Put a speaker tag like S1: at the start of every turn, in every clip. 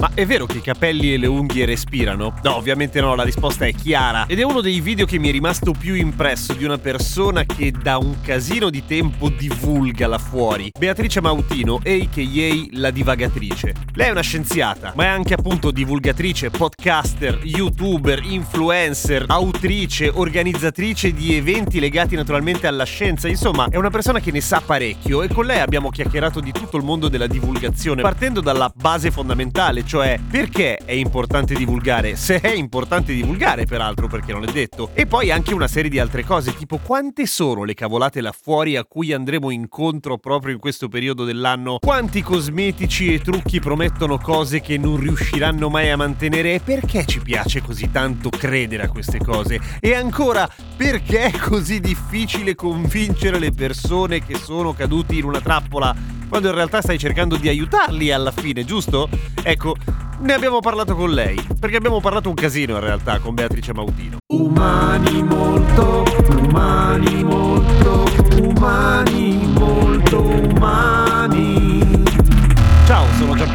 S1: Ma è vero che i capelli e le unghie respirano? No, ovviamente no, la risposta è chiara. Ed è uno dei video che mi è rimasto più impresso di una persona che da un casino di tempo divulga là fuori. Beatrice Mautino, a.k.a. la divagatrice. Lei è una scienziata, ma è anche appunto divulgatrice, podcaster, youtuber, influencer, autrice, organizzatrice di eventi legati naturalmente alla scienza. Insomma, è una persona che ne sa parecchio e con lei abbiamo chiacchierato di tutto il mondo della divulgazione, partendo dalla base fondamentale, cioè perché è importante divulgare, se è importante divulgare peraltro perché non è detto, e poi anche una serie di altre cose, tipo quante sono le cavolate là fuori a cui andremo incontro proprio in questo periodo dell'anno, quanti cosmetici e trucchi promettono cose che non riusciranno mai a mantenere? E perché ci piace così tanto credere a queste cose, e ancora perché è così difficile convincere le persone che sono caduti in una trappola quando in realtà stai cercando di aiutarli alla fine, giusto? Ecco, ne abbiamo parlato con lei, perché abbiamo parlato un casino in realtà con Beatrice Mautino.
S2: Umani molto, umani molto, umani molto umani.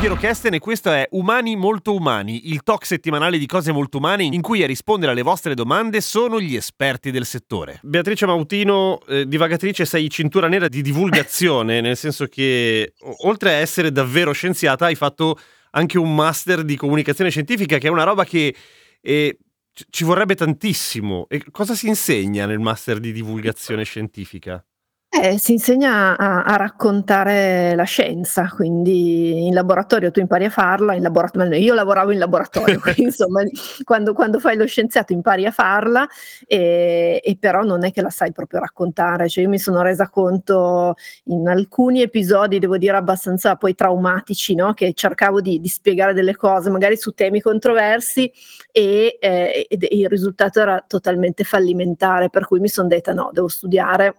S1: Giampiero Kesten e questo è Umani Molto Umani, il talk settimanale di cose molto umane in cui a rispondere alle vostre domande sono gli esperti del settore. Beatrice Mautino, eh, divagatrice, sei cintura nera di divulgazione, nel senso che oltre a essere davvero scienziata hai fatto anche un master di comunicazione scientifica che è una roba che eh, ci vorrebbe tantissimo. E cosa si insegna nel master di divulgazione scientifica?
S3: Eh, si insegna a, a, raccontare la scienza, quindi in laboratorio tu impari a farla, in laboratorio, io lavoravo in laboratorio, quindi insomma quando, quando, fai lo scienziato impari a farla e, e, però non è che la sai proprio raccontare, cioè io mi sono resa conto in alcuni episodi, devo dire abbastanza poi traumatici, no? che cercavo di, di, spiegare delle cose magari su temi controversi e, eh, e il risultato era totalmente fallimentare, per cui mi sono detta no, devo studiare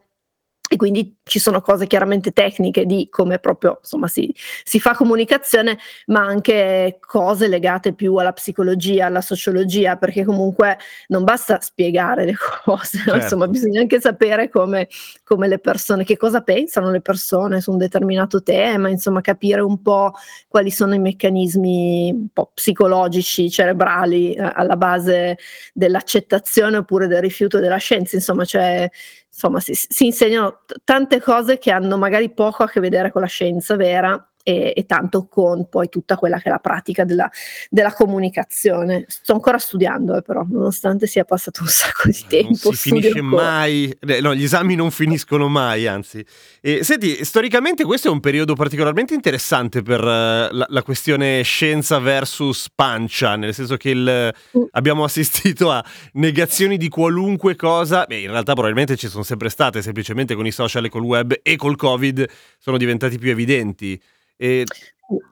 S3: e quindi ci sono cose chiaramente tecniche di come proprio insomma si, si, fa comunicazione, ma anche cose legate più alla psicologia, alla sociologia, perché comunque non basta spiegare le cose, certo. insomma bisogna anche sapere come, come, le persone, che cosa pensano le persone su un determinato tema, insomma capire un po' quali sono i meccanismi un po' psicologici, cerebrali eh, alla base dell'accettazione oppure del rifiuto della scienza, insomma cioè insomma si, si insegnano t- tante cose che hanno magari poco a che vedere con la scienza vera e, e, tanto con poi tutta quella che è la pratica della, della comunicazione. Sto ancora studiando, eh, però, nonostante sia passato un sacco di tempo.
S1: Non si finisce ancora. mai, eh, no, gli esami non finiscono mai, anzi. E, senti, storicamente questo è un periodo particolarmente interessante per uh, la, la, questione scienza versus pancia, nel senso che il, mm. abbiamo assistito a negazioni di qualunque cosa, beh, in realtà probabilmente ci sono sempre state, semplicemente con i social e col web e col Covid sono diventati più evidenti. E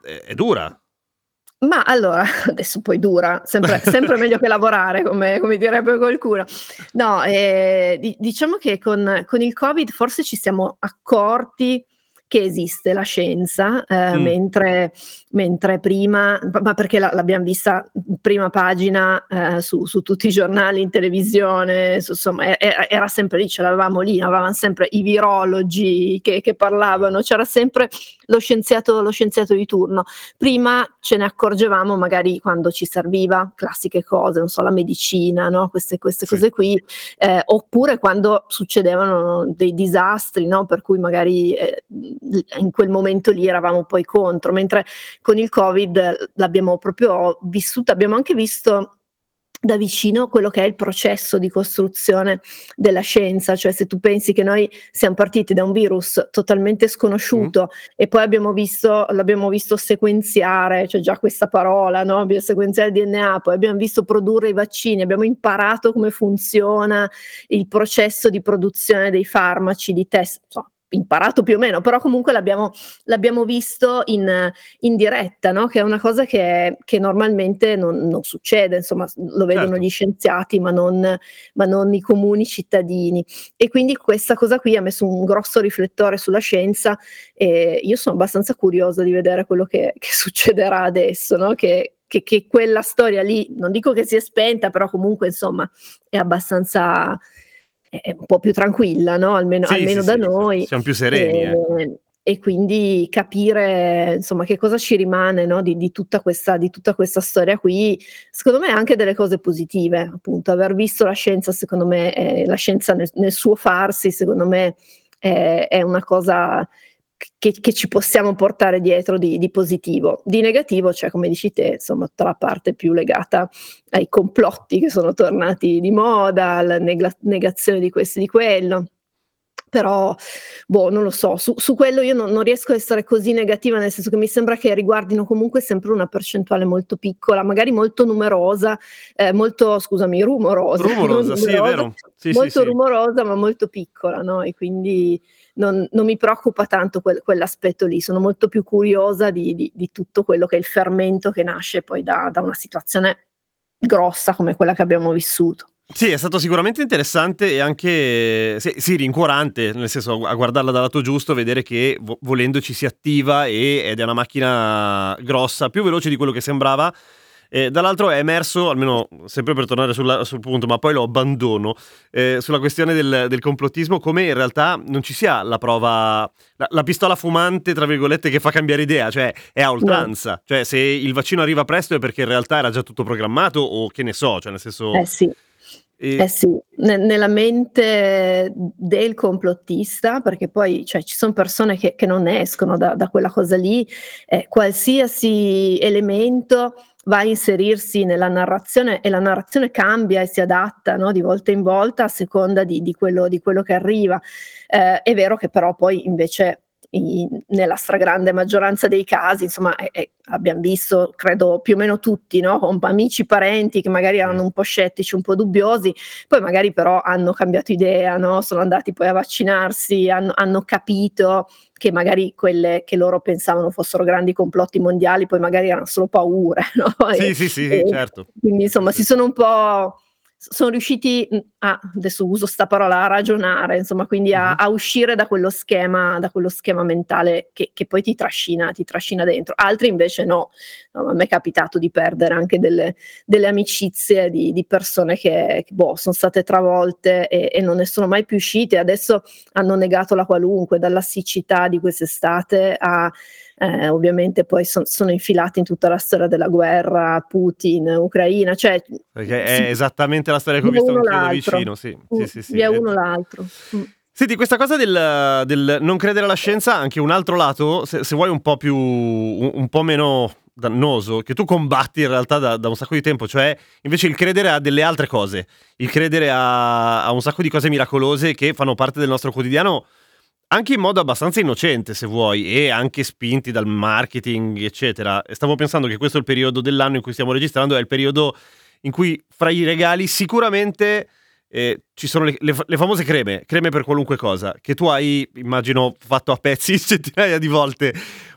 S1: è, è dura.
S3: Ma allora, adesso poi dura, sempre, sempre meglio che lavorare, come, come, direbbe qualcuno. No, eh, di, diciamo che con, con, il Covid forse ci siamo accorti che esiste la scienza, eh, mm. mentre, mentre, prima, ma perché la, l'abbiamo vista prima pagina eh, su, su, tutti i giornali, in televisione, su, insomma, era, era, sempre lì, ce l'avevamo lì, avevamo sempre i virologi che, che parlavano, c'era sempre lo scienziato, lo scienziato di turno. Prima ce ne accorgevamo magari quando ci serviva, classiche cose, non so, la medicina, no? queste, queste sì. cose qui, eh, oppure quando succedevano dei disastri, no? per cui magari eh, in quel momento lì eravamo poi contro, mentre con il Covid l'abbiamo proprio vissuto, abbiamo anche visto da vicino quello che è il processo di costruzione della scienza, cioè se tu pensi che noi siamo partiti da un virus totalmente sconosciuto mm. e poi abbiamo visto, l'abbiamo visto sequenziare, cioè già questa parola, no? abbiamo sequenziare il DNA, poi abbiamo visto produrre i vaccini, abbiamo imparato come funziona il processo di produzione dei farmaci, di test, insomma, imparato più o meno, però comunque l'abbiamo, l'abbiamo visto in, in diretta, no? che è una cosa che, che normalmente non, non, succede, insomma lo vedono
S1: Certo.
S3: gli scienziati ma non, ma non i comuni cittadini. E quindi questa cosa qui ha messo un grosso riflettore sulla scienza e io sono abbastanza curiosa di vedere quello che, che succederà adesso, no? che, che, che quella storia lì, non dico che si è spenta, però comunque insomma è abbastanza è un po' più tranquilla, no? almeno,
S1: Sì,
S3: almeno
S1: sì,
S3: da
S1: sì,
S3: noi.
S1: Siamo più sereni.
S3: E,
S1: ecco.
S3: e quindi capire insomma che cosa ci rimane no? di, di tutta questa, di tutta questa storia qui, secondo me anche delle cose positive, appunto, aver visto la scienza, secondo me, eh, la scienza nel, nel suo farsi, secondo me è una cosa che, che ci possiamo portare dietro di, di positivo. Di negativo c'è, come dici te, insomma, tutta la parte più legata ai complotti che sono tornati di moda, alla neg- negazione di questo e di quello. Però, boh, non lo so, su, su quello io non, non, riesco a essere così negativa, nel senso che mi sembra che riguardino comunque sempre una percentuale molto piccola, magari molto numerosa, eh, molto, scusami, rumorosa.
S1: Rumorosa, sì, è vero. Sì,
S3: molto
S1: sì,
S3: rumorosa, ma molto piccola, no? E quindi non, non mi preoccupa tanto quel, quell'aspetto lì, sono molto più curiosa di, di, di, tutto quello che è il fermento che nasce poi da, da una situazione grossa come quella che abbiamo vissuto.
S1: Sì, è stato sicuramente interessante e anche sì, sì, rincuorante, nel senso a guardarla dal lato giusto, vedere che vo- volendo ci si attiva e, ed è una macchina grossa, più veloce di quello che sembrava. E dall'altro è emerso, almeno sempre per tornare sulla, sul punto, ma poi lo abbandono, eh, sulla questione del, del, complottismo, come in realtà non ci sia la prova, la, la, pistola fumante, tra virgolette, che fa cambiare idea, cioè è a oltranza. No. Cioè se il vaccino arriva presto è perché in realtà era già tutto programmato o che ne so, cioè nel senso...
S3: Eh sì. E... Eh sì, N- nella mente del complottista, perché poi cioè, ci sono persone che, che, non escono da, da quella cosa lì, eh, qualsiasi elemento va a inserirsi nella narrazione e la narrazione cambia e si adatta no? di volta in volta a seconda di, di, quello, di quello, che arriva. Eh, è vero che però poi invece in, nella stragrande maggioranza dei casi, insomma, è, è, abbiamo visto, credo più o meno tutti, no? con amici, parenti che magari erano un po' scettici, un po' dubbiosi, poi magari però hanno cambiato idea, no? sono andati poi a vaccinarsi, hanno, hanno capito che magari quelle che loro pensavano fossero grandi complotti mondiali, poi magari erano solo paure. No?
S1: Sì,
S3: e,
S1: sì, sì,
S3: e,
S1: certo.
S3: Quindi insomma si sono un po' sono riusciti a, adesso uso sta parola, a ragionare, insomma, quindi a, a uscire da quello schema, da quello schema mentale che, che, poi ti trascina, ti trascina dentro. Altri invece no. no a me è capitato di perdere anche delle, delle amicizie di, di, persone che, che boh, sono state travolte e, e, non ne sono mai più uscite. Adesso hanno negato la qualunque, dalla siccità di quest'estate a eh, ovviamente poi son, sono infilati in tutta la storia della guerra, Putin, Ucraina, cioè...
S1: Perché è sì, esattamente la storia che ho visto anche da vicino, sì. Sì, sì, sì
S3: via uno l'altro. Mm.
S1: Senti, questa cosa del, del, non credere alla scienza ha anche un altro lato, se, se vuoi un po' più, un, un, po' meno dannoso, che tu combatti in realtà da, da, un sacco di tempo, cioè invece il credere a delle altre cose, il credere a, a un sacco di cose miracolose che fanno parte del nostro quotidiano anche in modo abbastanza innocente, se vuoi, e anche spinti dal marketing, eccetera. Stavo pensando che questo è il periodo dell'anno in cui stiamo registrando, è il periodo in cui fra i regali sicuramente eh, ci sono le, le, le, famose creme, creme per qualunque cosa, che tu hai, immagino, fatto a pezzi centinaia di volte.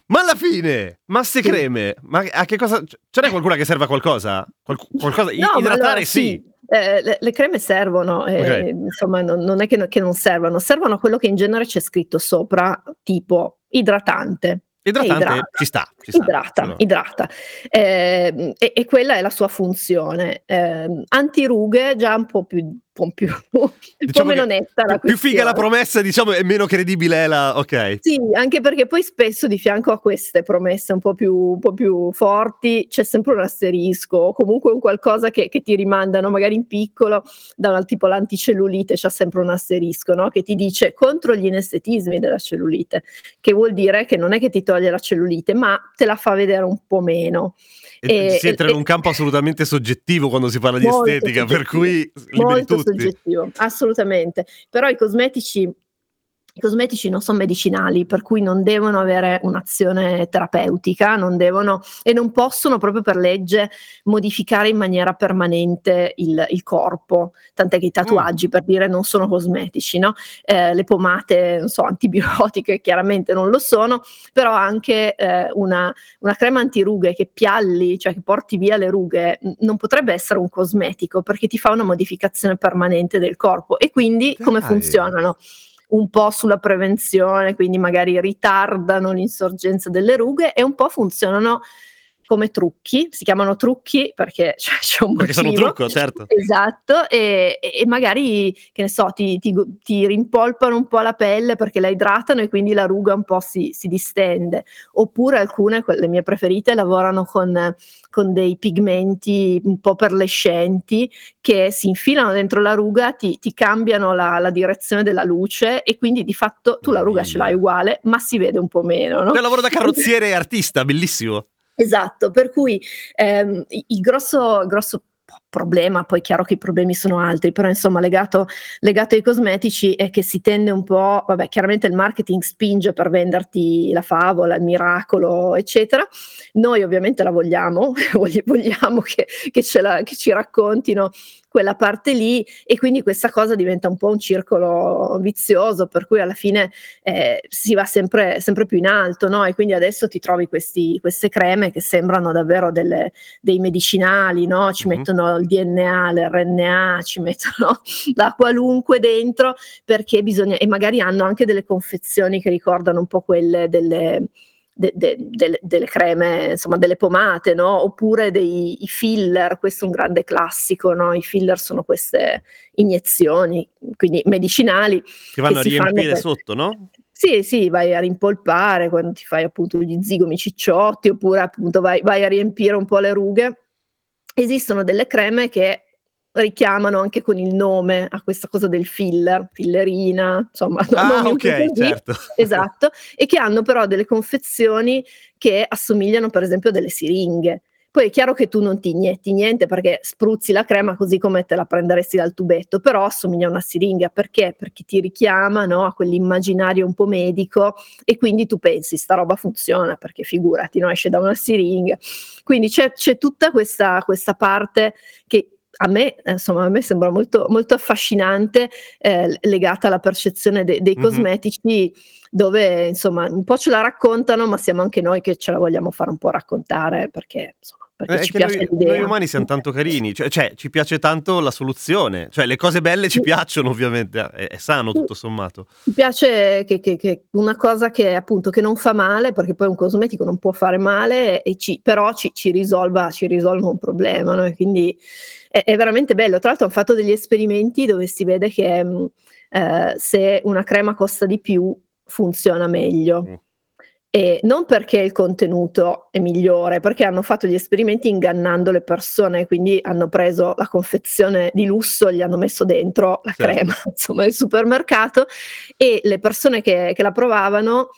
S1: Ma alla fine, ma ste creme, ma a che cosa? Ce n'è qualcuna che serve a qualcosa? Qual, qualcosa?
S3: No,
S1: Idratare
S3: allora,
S1: sì.
S3: sì. Eh, le, le, creme servono, eh,
S1: Ok.
S3: insomma, non, non è che, che non servono, servono a quello che in genere c'è scritto sopra, tipo idratante.
S1: Idratante
S3: idrata.
S1: ci sta, ci sta.
S3: Idrata,
S1: Allora.
S3: idrata. Eh, e, e quella è la sua funzione. Eh, antirughe già un po' più, po', più,
S1: Diciamo
S3: meno netta la
S1: più, più figa la promessa, diciamo, e meno credibile è la... Ok.
S3: Sì, anche perché poi spesso di fianco a queste promesse un po' più, un po' più forti c'è sempre un asterisco o comunque un qualcosa che, che ti rimandano magari in piccolo da una, tipo l'anticellulite c'è sempre un asterisco no? che ti dice contro gli inestetismi della cellulite, che vuol dire che non è che ti toglie la cellulite ma te la fa vedere un po' meno.
S1: E, si entra
S3: e-
S1: in un campo assolutamente soggettivo quando si parla di estetica, per cui liberi
S3: molto
S1: tutti.
S3: soggettivo, assolutamente. Però i cosmetici I cosmetici non sono medicinali, per cui non devono avere un'azione terapeutica, non devono e non possono proprio per legge modificare in maniera permanente il, il corpo. Tant'è che i tatuaggi, mm. per dire, non sono cosmetici, no? Eh, le pomate, non so, antibiotiche chiaramente non lo sono, però anche eh, una, una crema antirughe che pialli, cioè che porti via le rughe, non potrebbe essere un cosmetico perché ti fa una modificazione permanente del corpo. E quindi Dai. come funzionano? Un po' sulla prevenzione, quindi magari ritardano l'insorgenza delle rughe e un po' funzionano come trucchi, si chiamano trucchi perché cioè, c'è un
S1: perché
S3: motivo.
S1: Perché sono trucco, certo.
S3: Esatto, e, e magari, che ne so, ti, ti, ti, rimpolpano un po' la pelle perché la idratano e quindi la ruga un po' si, si distende. Oppure alcune, le mie preferite, lavorano con, con, dei pigmenti un po' perlescenti che si infilano dentro la ruga, ti, ti cambiano la, la, direzione della luce e quindi di fatto tu la ruga ce l'hai uguale, ma si vede un po' meno. No?
S1: È un lavoro da carrozziere artista, bellissimo.
S3: Esatto, per cui ehm, il grosso, grosso problema, poi è chiaro che i problemi sono altri, però insomma legato, legato, ai cosmetici è che si tende un po', vabbè chiaramente il marketing spinge per venderti la favola, il miracolo, eccetera, noi ovviamente la vogliamo, vogliamo che, che, la, che ci raccontino quella parte lì e quindi questa cosa diventa un po' un circolo vizioso per cui alla fine eh, si va sempre, sempre, più in alto no? e quindi adesso ti trovi questi, queste creme che sembrano davvero delle, dei medicinali, no? ci mm-hmm. mettono il DNA, l'RNA, ci mettono la qualunque dentro perché bisogna e magari hanno anche delle confezioni che ricordano un po' quelle delle de, de, de, delle creme, insomma delle pomate, no? oppure dei filler, questo è un grande classico, no? i filler sono queste iniezioni, quindi medicinali.
S1: Che vanno che a riempire per... sotto, no?
S3: Sì, sì, vai a rimpolpare quando ti fai appunto gli zigomi cicciotti, oppure appunto vai, vai a riempire un po' le rughe. Esistono delle creme che richiamano anche con il nome a questa cosa del filler, fillerina, insomma.
S1: Ah, ok, certo.
S3: Esatto, e che hanno però delle confezioni che assomigliano per esempio a delle siringhe. Poi è chiaro che tu non ti inietti niente perché spruzzi la crema così come te la prenderesti dal tubetto, però assomiglia a una siringa. Perché? Perché ti richiama no, a quell'immaginario un po' medico e quindi tu pensi, sta roba funziona, perché figurati, no, esce da una siringa. Quindi c'è, c'è tutta questa, questa parte che a me, insomma, a me sembra molto, molto affascinante, eh, legata alla percezione de- dei mm-hmm. cosmetici, dove insomma un po' ce la raccontano, ma siamo anche noi che ce la vogliamo fare un po' raccontare, perché insomma. Perché
S1: eh, ci piace noi, l'idea. noi umani siamo tanto carini, cioè, cioè, ci piace tanto la soluzione, cioè le cose belle ci piacciono ovviamente, è, è sano tutto sommato.
S3: Ci piace che, che, che, una cosa che appunto che non fa male, perché poi un cosmetico non può fare male, ci, però ci, ci, risolva, ci risolva un problema, no? quindi è, è, veramente bello. Tra l'altro hanno fatto degli esperimenti dove si vede che mh, mm, eh, se una crema costa di più funziona meglio. Mm. E non perché il contenuto è migliore, perché hanno fatto gli esperimenti ingannando le persone, quindi hanno preso la confezione di lusso, gli hanno messo dentro la certo. crema, insomma, del supermercato e le persone che, che la provavano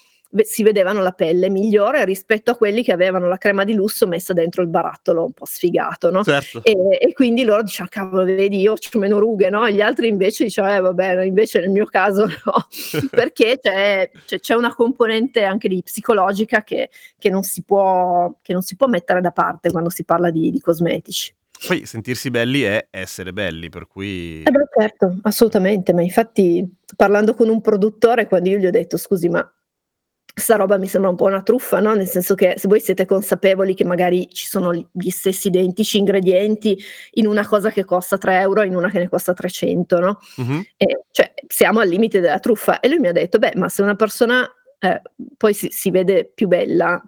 S3: si vedevano la pelle migliore rispetto a quelli che avevano la crema di lusso messa dentro il barattolo un po' sfigato, no?
S1: Certo.
S3: E, e, quindi loro dicevano, cavolo, vedi, io ho meno rughe, no? E gli altri invece dicevano, eh vabbè, invece nel mio caso no, perché c'è, c'è, c'è, una componente anche di psicologica che, che, non può, che, non si può, mettere da parte quando si parla di, di cosmetici.
S1: Poi sentirsi belli è essere belli, per cui...
S3: Eh beh, certo, assolutamente, ma infatti parlando con un produttore, quando io gli ho detto, scusi, ma sta roba mi sembra un po' una truffa, no? Nel senso che se voi siete consapevoli che magari ci sono gli stessi identici ingredienti in una cosa che costa 3 euro e in una che ne costa 300, no? Uh-huh. E, cioè, siamo al limite della truffa. E lui mi ha detto, beh, ma se una persona eh, poi si, si, vede più bella,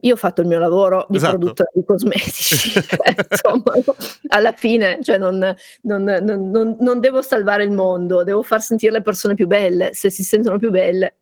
S3: io ho fatto il mio lavoro di esatto. produttore di cosmetici, cioè, insomma, alla fine cioè non, non, non, non devo salvare il mondo, devo far sentire le persone più belle, se si sentono più belle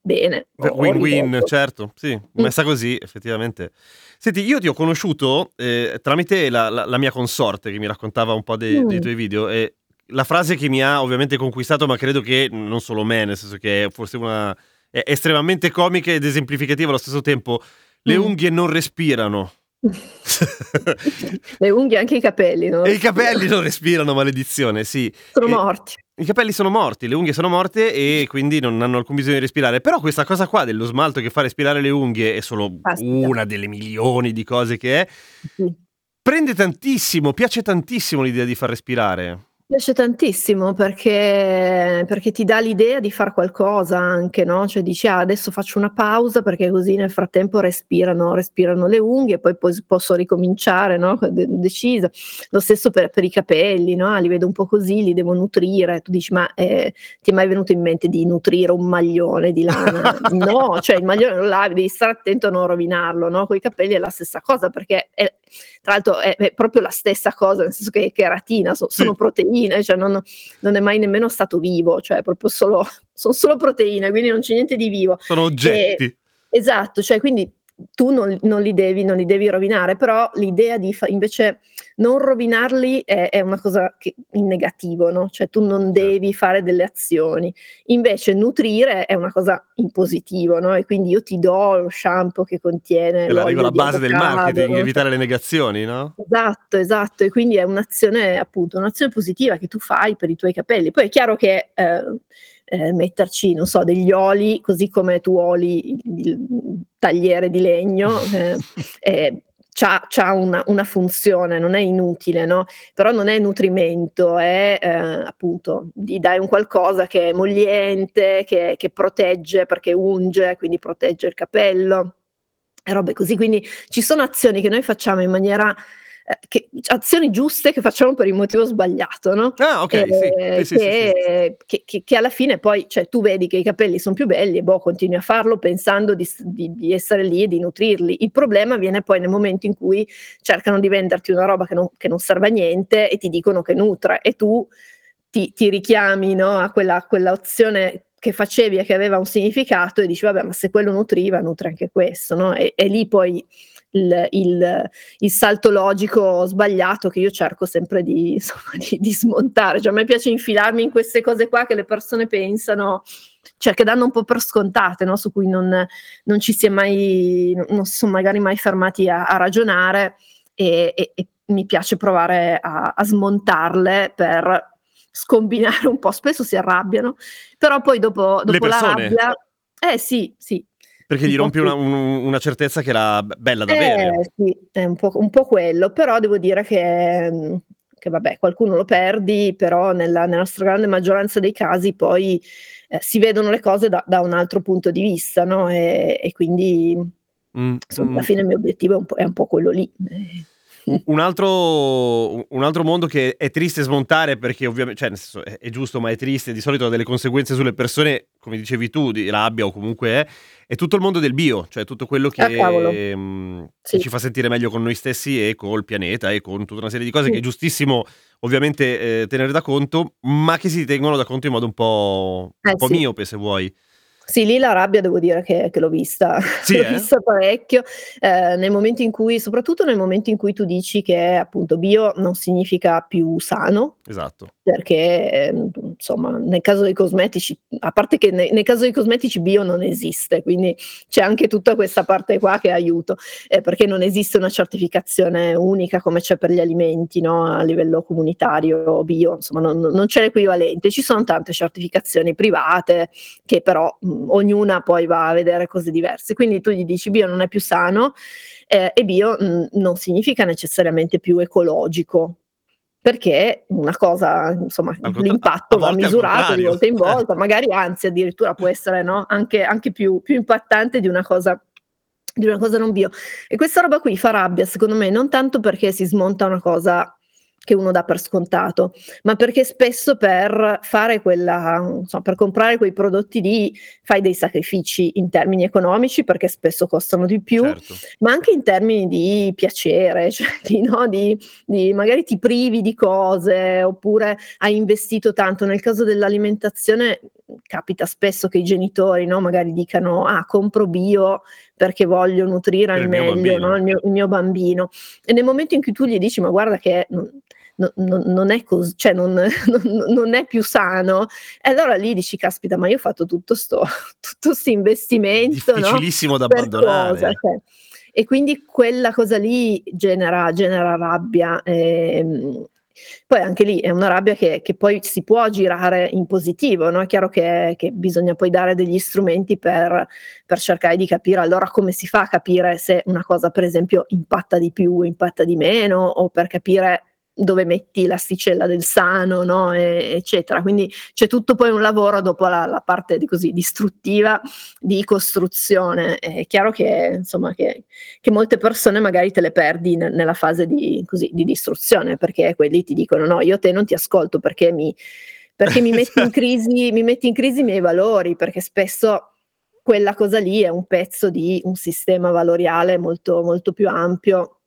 S3: bene.
S1: Win-win, certo, sì, mm. messa così effettivamente. Senti, io ti ho conosciuto eh, tramite la, la, la, mia consorte che mi raccontava un po' dei, mm. dei tuoi video e la frase che mi ha ovviamente conquistato, ma credo che non solo me, nel senso che è forse una... è estremamente comica ed esemplificativa allo stesso tempo. Le mm. unghie non respirano.
S3: Le unghie, anche i capelli, non
S1: E i capelli non respirano, maledizione, sì.
S3: Sono
S1: E-
S3: morti.
S1: I capelli sono morti, le unghie sono morte e quindi non hanno alcun bisogno di respirare. Però questa cosa qua dello smalto che fa respirare le unghie è solo
S3: Caspita.
S1: una delle milioni di cose che è.
S3: Sì.
S1: Prende tantissimo, piace tantissimo l'idea di far respirare.
S3: Mi piace tantissimo perché, perché ti dà l'idea di fare qualcosa anche, no? Cioè dici, ah, adesso faccio una pausa perché così nel frattempo respirano, respirano le unghie, poi pos- posso ricominciare, no? De- decisa. Lo stesso per, per i capelli, no? Ah, li vedo un po' così, li devo nutrire. Tu dici, ma eh, ti è mai venuto in mente di nutrire un maglione di lana? no, cioè il maglione lo lavi, devi stare attento a non rovinarlo, no? Con i capelli è la stessa cosa perché è, tra l'altro è, è proprio la stessa cosa, nel senso che è cheratina, so- sono proteine, cioè non, non è mai nemmeno stato vivo, cioè proprio solo, sono solo proteine, quindi non c'è niente di vivo.
S1: Sono oggetti.
S3: Esatto, cioè quindi tu non, non li devi, non li devi rovinare, però l'idea di fa- invece non rovinarli è, è una cosa che, in negativo, no? Cioè tu non devi fare delle azioni. Invece nutrire è una cosa in positivo, no? E quindi io ti do lo shampoo che contiene
S1: È la regola base del marketing,
S3: no?
S1: evitare le negazioni, no?
S3: Esatto, esatto, e quindi è un'azione, appunto, un'azione positiva che tu fai per i tuoi capelli. Poi è chiaro che eh, eh, metterci, non so, degli oli, così come tu oli il, il tagliere di legno, eh, eh, c'ha, c'ha una, una funzione, non è inutile, no? Però non è nutrimento, è eh, appunto, gli dai un qualcosa che è emolliente, che, che protegge perché unge, quindi protegge il capello e robe così. Quindi ci sono azioni che noi facciamo in maniera eh, che- azioni giuste che facciamo per il motivo sbagliato, no?
S1: Ah, ok,
S3: Eh,
S1: sì. Sì, sì, sì,
S3: che, che- che- che alla fine poi cioè, tu vedi che i capelli sono più belli e boh, continui a farlo pensando di, di- di essere lì e di nutrirli. Il problema viene poi nel momento in cui cercano di venderti una roba che non, che non serve a niente e ti dicono che nutre e tu ti, ti richiami no, a quella, quella opzione che facevi e che aveva un significato e dici vabbè ma se quello nutriva nutre anche questo no? e, e lì poi il, il- il salto logico sbagliato che io cerco sempre di, insomma, di- di smontare. Cioè a me piace infilarmi in queste cose qua che le persone pensano cioè che danno un po' per scontate no? su cui non, non ci si è mai non si sono magari mai fermati a, a ragionare e, e- e mi piace provare a, a smontarle per scombinare un po', spesso si arrabbiano, però poi dopo, dopo la rabbia, eh sì, sì,
S1: Perché gli rompi una, un- una certezza che era be- bella da avere.
S3: Eh, sì, è un po', un po' quello, però devo dire che, mm, che vabbè, qualcuno lo perdi, però nella, nella stragrande maggioranza dei casi poi eh, si vedono le cose da, da un altro punto di vista, no? E, e quindi
S1: Mm,
S3: insomma,
S1: mm.
S3: alla fine il mio obiettivo è un po', è un po' quello lì. Eh,
S1: Un altro, un altro mondo che è triste smontare perché ovviamente, cioè nel senso è, è giusto ma è triste, di solito ha delle conseguenze sulle persone, come dicevi tu, di rabbia o comunque è, è tutto il mondo del bio, cioè tutto quello che,
S3: Ah, cavolo.
S1: mm,
S3: Sì.
S1: che ci fa sentire meglio con noi stessi e col pianeta e con tutta una serie di cose
S3: Sì.
S1: che è giustissimo ovviamente eh, tenere da conto, ma che si tengono da conto in modo un po', un
S3: Eh,
S1: po'
S3: sì.
S1: miope se vuoi.
S3: Sì, lì la rabbia devo dire che, che l'ho vista,
S1: Sì,
S3: l'ho
S1: eh?
S3: vista parecchio, eh, nel momento in cui, soprattutto nel momento in cui tu dici che appunto bio non significa più sano,
S1: Esatto.
S3: Perché ehm, insomma nel caso dei cosmetici, a parte che ne- nel caso dei cosmetici bio non esiste, quindi c'è anche tutta questa parte qua che aiuto, eh, perché non esiste una certificazione unica come c'è per gli alimenti no? a livello comunitario bio, insomma non, non c'è l'equivalente, ci sono tante certificazioni private che però mh, ognuna poi va a vedere cose diverse, quindi tu gli dici bio non è più sano eh, e bio mh, non significa necessariamente più ecologico perché una cosa, insomma,
S1: contra-
S3: l'impatto
S1: a
S3: va misurato di volta in volta, magari anzi addirittura può essere no? anche, anche più, più impattante di una cosa di una cosa non bio. E questa roba qui fa rabbia, secondo me, non tanto perché si smonta una cosa che uno dà per scontato, ma perché spesso per fare quella, insomma, per comprare quei prodotti lì fai dei sacrifici in termini economici perché spesso costano di più,
S1: Certo.
S3: ma anche in termini di piacere, cioè di, no, di, di- magari ti privi di cose oppure hai investito tanto. Nel caso dell'alimentazione capita spesso che i genitori no, magari dicano ah compro bio perché voglio nutrire al
S1: mio
S3: meglio
S1: bambino."
S3: no, il, mio, il mio bambino e nel momento in cui tu gli dici ma guarda che non, non- è così, cioè non, non- non è più sano, e allora lì dici caspita ma io ho fatto tutto sto, tutto sto investimento no?
S1: Difficilissimo da
S3: per
S1: abbandonare.
S3: cosa, cioè. e quindi quella cosa lì genera, genera rabbia. Ehm, poi anche lì è una rabbia che, che, poi si può girare in positivo, no? È chiaro che, che bisogna poi dare degli strumenti per, per, cercare di capire allora come si fa a capire se una cosa per esempio impatta di più, impatta di meno, o per capire dove metti l'asticella del sano, no? e, eccetera. Quindi c'è tutto poi un lavoro dopo la, la parte di così distruttiva di costruzione. È chiaro che, insomma, che, che molte persone magari te le perdi n- nella fase di, così, di distruzione, perché quelli ti dicono no, io te non ti ascolto perché mi, perché mi metti in crisi, mi metti in crisi i miei valori, perché spesso quella cosa lì è un pezzo di un sistema valoriale molto, molto più ampio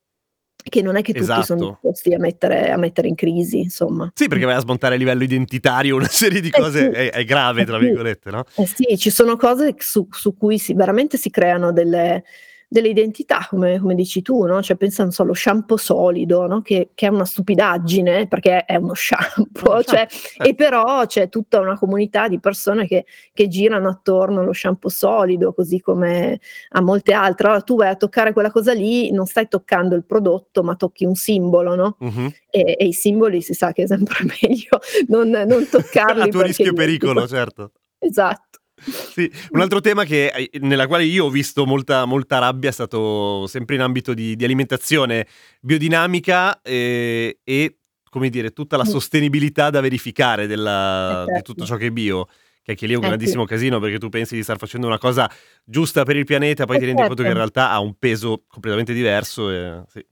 S3: che non è che tutti esatto. sono disposti a mettere, a mettere, in crisi, insomma.
S1: Sì, perché vai a smontare a livello identitario una serie di cose, eh sì. è, è, grave, tra virgolette, no?
S3: Eh sì, ci sono cose su, su cui si, veramente si creano delle, delle identità, come, come, dici tu, no? Cioè pensa, non so, allo shampoo solido, no? che, che, è una stupidaggine perché è uno shampoo, cioè, eh. e però c'è tutta una comunità di persone che, che, girano attorno allo shampoo solido, così come a molte altre. Allora tu vai a toccare quella cosa lì, non stai toccando il prodotto, ma tocchi un simbolo, no? Uh-huh. E, e, i simboli si sa che è sempre meglio non, non toccarli.
S1: a tuo rischio e pericolo, certo.
S3: Esatto.
S1: Sì, un altro tema che, eh, nella quale io ho visto molta, molta rabbia è stato sempre in ambito di, di alimentazione biodinamica eh, e, come dire, tutta la mm. sostenibilità da verificare della, di tutto ciò che è bio che anche lì è un eh grandissimo casino perché tu pensi di star facendo una cosa giusta per il pianeta, poi eh ti rendi certo. conto che in certo. realtà ha un peso completamente diverso. E, sì.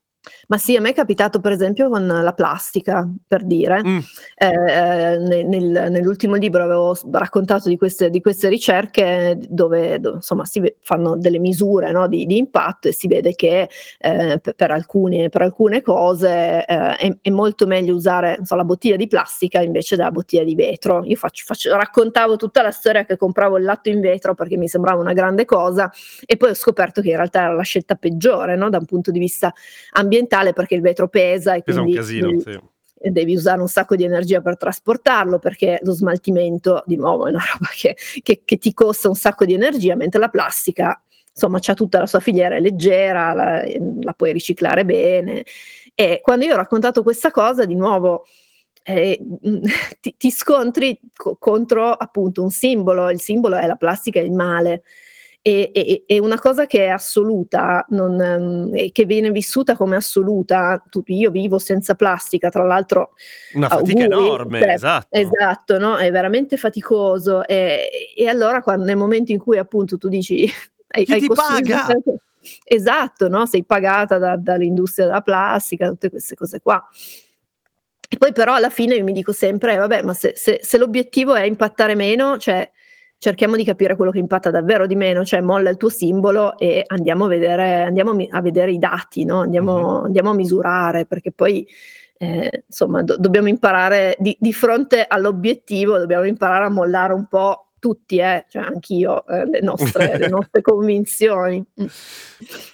S3: Ma sì, a me è capitato per esempio con la plastica, per dire. Mm. Eh, eh nel, nell'ultimo libro avevo raccontato di queste, di queste ricerche dove, dove, insomma si fanno delle misure no, di, di, impatto e si vede che eh, per, per, alcune, per, alcune, cose eh, è, è, molto meglio usare so, la bottiglia di plastica invece della bottiglia di vetro. Io faccio, faccio, raccontavo tutta la storia che compravo il latte in vetro perché mi sembrava una grande cosa e poi ho scoperto che in realtà era la scelta peggiore no, da un punto di vista ambientale ambientale perché il vetro pesa e
S1: pesa
S3: quindi
S1: casino, devi, sì.
S3: devi, usare un sacco di energia per trasportarlo perché lo smaltimento di nuovo è una roba che, che, che ti costa un sacco di energia, mentre la plastica insomma c'ha tutta la sua filiera, è leggera, la, la puoi riciclare bene. E quando io ho raccontato questa cosa, di nuovo eh, ti, ti, scontri co- contro appunto un simbolo, il simbolo è la plastica il male e, e, e, una cosa che è assoluta, non, um, che viene vissuta come assoluta, tu, io vivo senza plastica, tra l'altro...
S1: Una fatica auguri, enorme, cioè, esatto.
S3: Esatto, no? è veramente faticoso e, e, allora quando, nel momento in cui appunto tu dici...
S1: Hai, Chi hai ti paga?
S3: Esatto, no? sei pagata da, dall'industria della plastica, tutte queste cose qua. E poi però alla fine io mi dico sempre, eh, vabbè, ma se, se, se l'obiettivo è impattare meno, cioè cerchiamo di capire quello che impatta davvero di meno, cioè molla il tuo simbolo e andiamo a vedere, andiamo a vedere i dati, no? andiamo, uh-huh. andiamo, a misurare, perché poi eh, insomma do- dobbiamo imparare di, di, fronte all'obiettivo, dobbiamo imparare a mollare un po' tutti, eh, cioè anch'io, eh, le, nostre, le nostre convinzioni. Mm.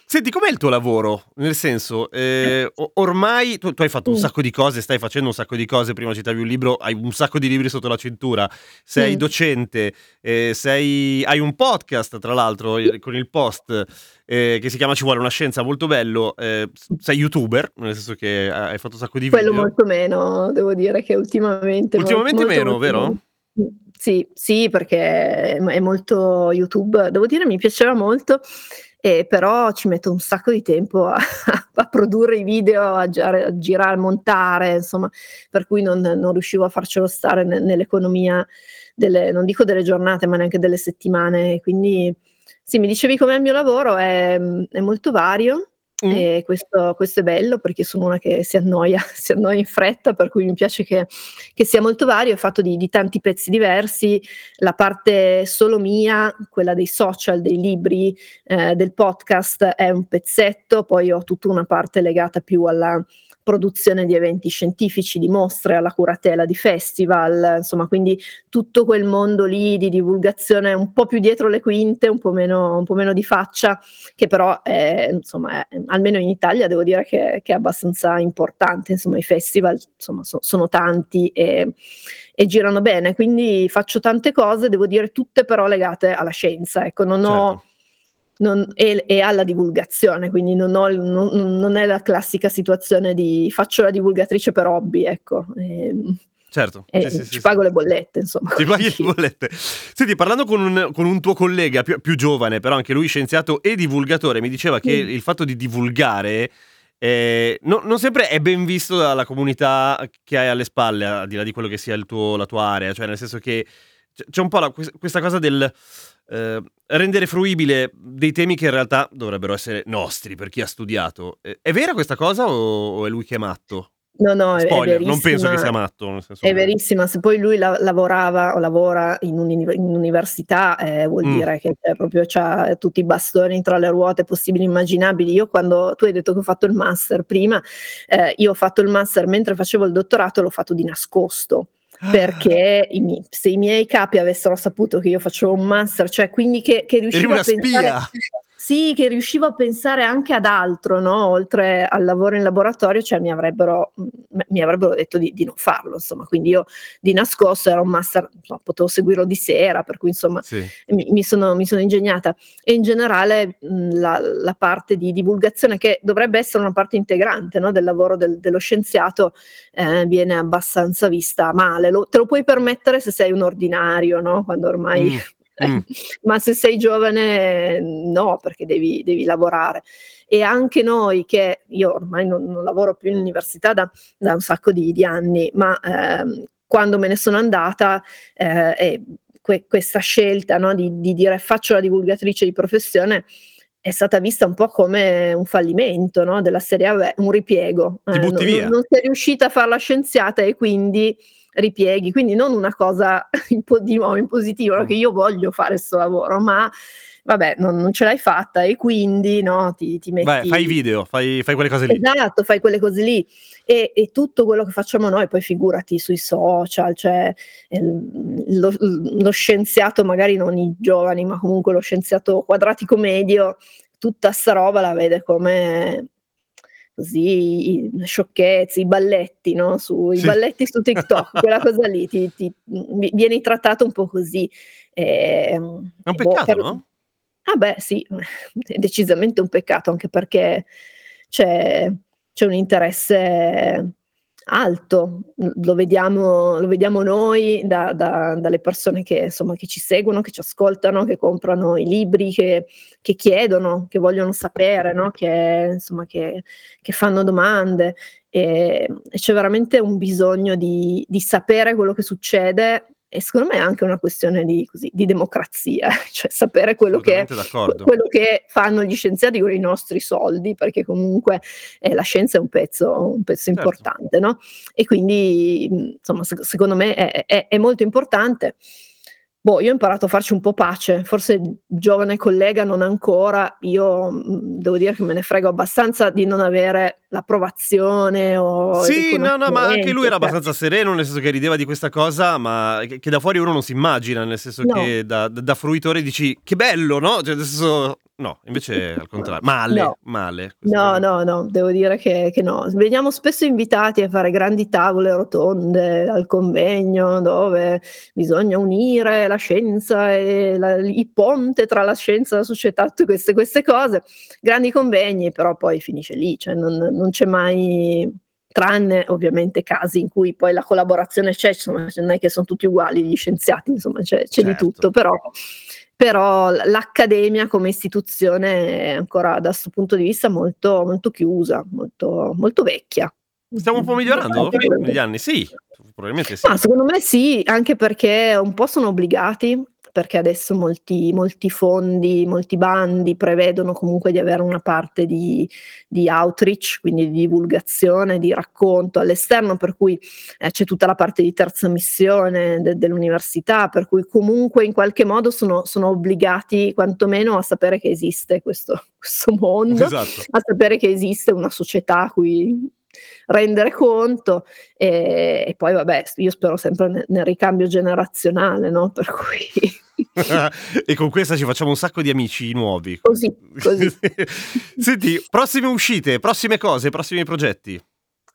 S1: Senti, com'è il tuo lavoro? Nel senso, eh, ormai tu, tu, hai fatto un mm. sacco di cose, stai facendo un sacco di cose, prima citavi un libro, hai un sacco di libri sotto la cintura, sei mm. docente, eh, sei, hai un podcast tra l'altro con il post eh, che si chiama Ci vuole una scienza molto bello, eh, sei youtuber, nel senso che hai fatto un sacco di
S3: video.
S1: Quello
S3: molto meno, devo dire che ultimamente...
S1: Ultimamente
S3: molto,
S1: meno,
S3: molto
S1: vero?
S3: Meno. Sì, sì, perché è molto YouTube, devo dire mi piaceva molto, eh, però ci metto un sacco di tempo a, a produrre i video, a, girare, a, girare, a montare, insomma, per cui non, non riuscivo a farcelo stare ne, nell'economia delle, non dico delle giornate, ma neanche delle settimane. Quindi sì, mi dicevi com'è il mio lavoro, è, è molto vario, Mm. E questo, questo, è bello perché sono una che si annoia, si annoia in fretta, per cui mi piace che, che sia molto vario, è fatto di, di, tanti pezzi diversi, la parte solo mia, quella dei social, dei libri, eh, del podcast è un pezzetto, poi ho tutta una parte legata più alla produzione di eventi scientifici, di mostre, alla curatela di festival, insomma, quindi tutto quel mondo lì di divulgazione un po' più dietro le quinte, un po' meno, un po meno di faccia, che però è, insomma, è, almeno in Italia devo dire che, che, è abbastanza importante, insomma, i festival insomma, so, sono tanti e, e, girano bene, quindi faccio tante cose, devo dire tutte però legate alla scienza, ecco, non certo. ho non, e, e, alla divulgazione, quindi non, ho, non, non, è la classica situazione di faccio la divulgatrice per hobby, ecco. E, ehm,
S1: certo,
S3: e sì, ci sì, pago sì. le bollette, insomma.
S1: Ti paghi le bollette. Senti, parlando con un, con un tuo collega più, più, giovane, però anche lui scienziato e divulgatore, mi diceva che il fatto di divulgare eh, no, non sempre è ben visto dalla comunità che hai alle spalle, al di là di quello che sia tuo, la tua area, cioè nel senso che c'è un po' la, questa cosa del eh, rendere fruibile dei temi che in realtà dovrebbero essere nostri per chi ha studiato. È vera questa cosa o, è lui che è matto?
S3: No, no, Spoiler,
S1: è, non penso che sia matto.
S3: è verissima, se poi lui la, lavorava o lavora in, un, in università eh, vuol mm. dire che proprio ha tutti i bastoni tra le ruote possibili e immaginabili. Io quando tu hai detto che ho fatto il master prima, eh, io ho fatto il master mentre facevo il dottorato, l'ho fatto di nascosto perché i miei, se i miei capi avessero saputo che io facevo un master, cioè quindi che, che riuscivo a pensare...
S1: Spia.
S3: Sì, che riuscivo a pensare anche ad altro, no? oltre al lavoro in laboratorio, cioè mi avrebbero, mi avrebbero detto di, di, non farlo, insomma, quindi io di nascosto era un master, insomma, potevo seguirlo di sera, per cui insomma sì. mi, mi, sono, mi, sono, ingegnata e in generale la, la, parte di divulgazione che dovrebbe essere una parte integrante no? del lavoro del, dello scienziato eh, viene abbastanza vista male, lo, te lo puoi permettere se sei un ordinario, no? quando ormai... Mm Mm. ma se sei giovane no, perché devi, devi, lavorare. E anche noi che io ormai non, non lavoro più in università da, da un sacco di, di anni, ma ehm, quando me ne sono andata eh, e que- questa scelta no, di, di dire faccio la divulgatrice di professione è stata vista un po' come un fallimento no? della serie A, un ripiego.
S1: Eh, non,
S3: non, sei riuscita a fare la scienziata e quindi ripieghi, quindi non una cosa di nuovo in positivo, mm. che io voglio fare questo lavoro, ma vabbè, non, non, ce l'hai fatta e quindi no, ti, ti metti...
S1: Vai, fai video, fai, fai, quelle cose lì.
S3: Esatto, fai quelle cose lì. E, e, tutto quello che facciamo noi, poi figurati sui social, cioè lo, lo scienziato, magari non i giovani, ma comunque lo scienziato quadratico medio, tutta sta roba la vede come così sciocchezze, i balletti, no? Su, sì. I balletti su TikTok, quella cosa lì, ti, ti, vieni trattato un po' così.
S1: Eh, è un boh, peccato, per... no?
S3: Ah beh sì, è decisamente un peccato, anche perché c'è, c'è un interesse alto, lo vediamo, lo vediamo noi da, da, dalle persone che, insomma, che ci seguono, che ci ascoltano, che comprano i libri, che, che chiedono, che vogliono sapere, no? che, insomma, che fanno domande. E, e, c'è veramente un bisogno di, di sapere quello che succede e secondo me è anche una questione di, così, di democrazia, cioè sapere quello che, quello che, fanno gli scienziati con i nostri soldi, perché comunque eh, la scienza è un pezzo, un pezzo certo. importante, no? E quindi, insomma, secondo me è, è, è molto importante. Boh, io ho imparato a farci un po' pace, forse giovane collega non ancora, io mh, devo dire che me ne frego abbastanza di non avere l'approvazione o
S1: Sì, no, no, ma anche lui era abbastanza sereno, nel senso che rideva di questa cosa, ma che, che da fuori uno non si immagina, nel senso no. che da, da, fruitore dici che bello, no? Cioè, nel senso No, invece al contrario, male, no. male.
S3: No, no, no, devo dire che, che, no. Veniamo spesso invitati a fare grandi tavole rotonde al convegno dove bisogna unire la scienza e la, il ponte tra la scienza e la società, tutte queste, queste cose. Grandi convegni, però poi finisce lì, cioè non, non c'è mai tranne ovviamente casi in cui poi la collaborazione c'è, insomma, non è che sono tutti uguali gli scienziati, insomma c'è, c'è certo. di tutto, però però l'accademia come istituzione è ancora da questo punto di vista molto, molto chiusa, molto, molto vecchia.
S1: Stiamo un po' migliorando negli anni, sì, probabilmente sì.
S3: Ah, secondo me sì, anche perché un po' sono obbligati perché adesso molti, molti, fondi, molti bandi prevedono comunque di avere una parte di, di outreach, quindi di divulgazione, di racconto all'esterno, per cui eh, c'è tutta la parte di terza missione de, dell'università, per cui comunque in qualche modo sono, sono obbligati quantomeno a sapere che esiste questo, questo mondo, esatto. a sapere che esiste una società a cui rendere conto e, e, poi vabbè io spero sempre nel, nel ricambio generazionale no? per cui
S1: e con questa ci facciamo un sacco di amici nuovi
S3: così, così.
S1: senti prossime uscite prossime cose prossimi progetti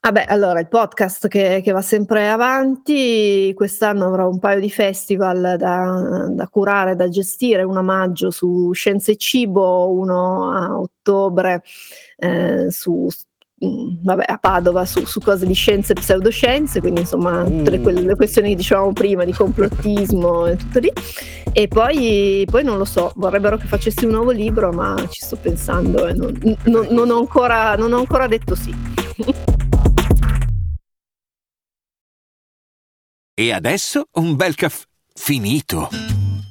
S3: Vabbè, allora il podcast che, che va sempre avanti, quest'anno avrò un paio di festival da, da curare, da gestire, uno a maggio su Scienze e Cibo, uno a ottobre eh, su vabbè, a Padova su, su, cose di scienze e pseudoscienze, quindi insomma tutte le, quelle, le questioni che dicevamo prima di complottismo e tutto lì. E poi, poi, non lo so, vorrebbero che facessi un nuovo libro, ma ci sto pensando e non, non, non, ho, ancora, non ho ancora detto sì.
S4: E adesso un bel caffè finito.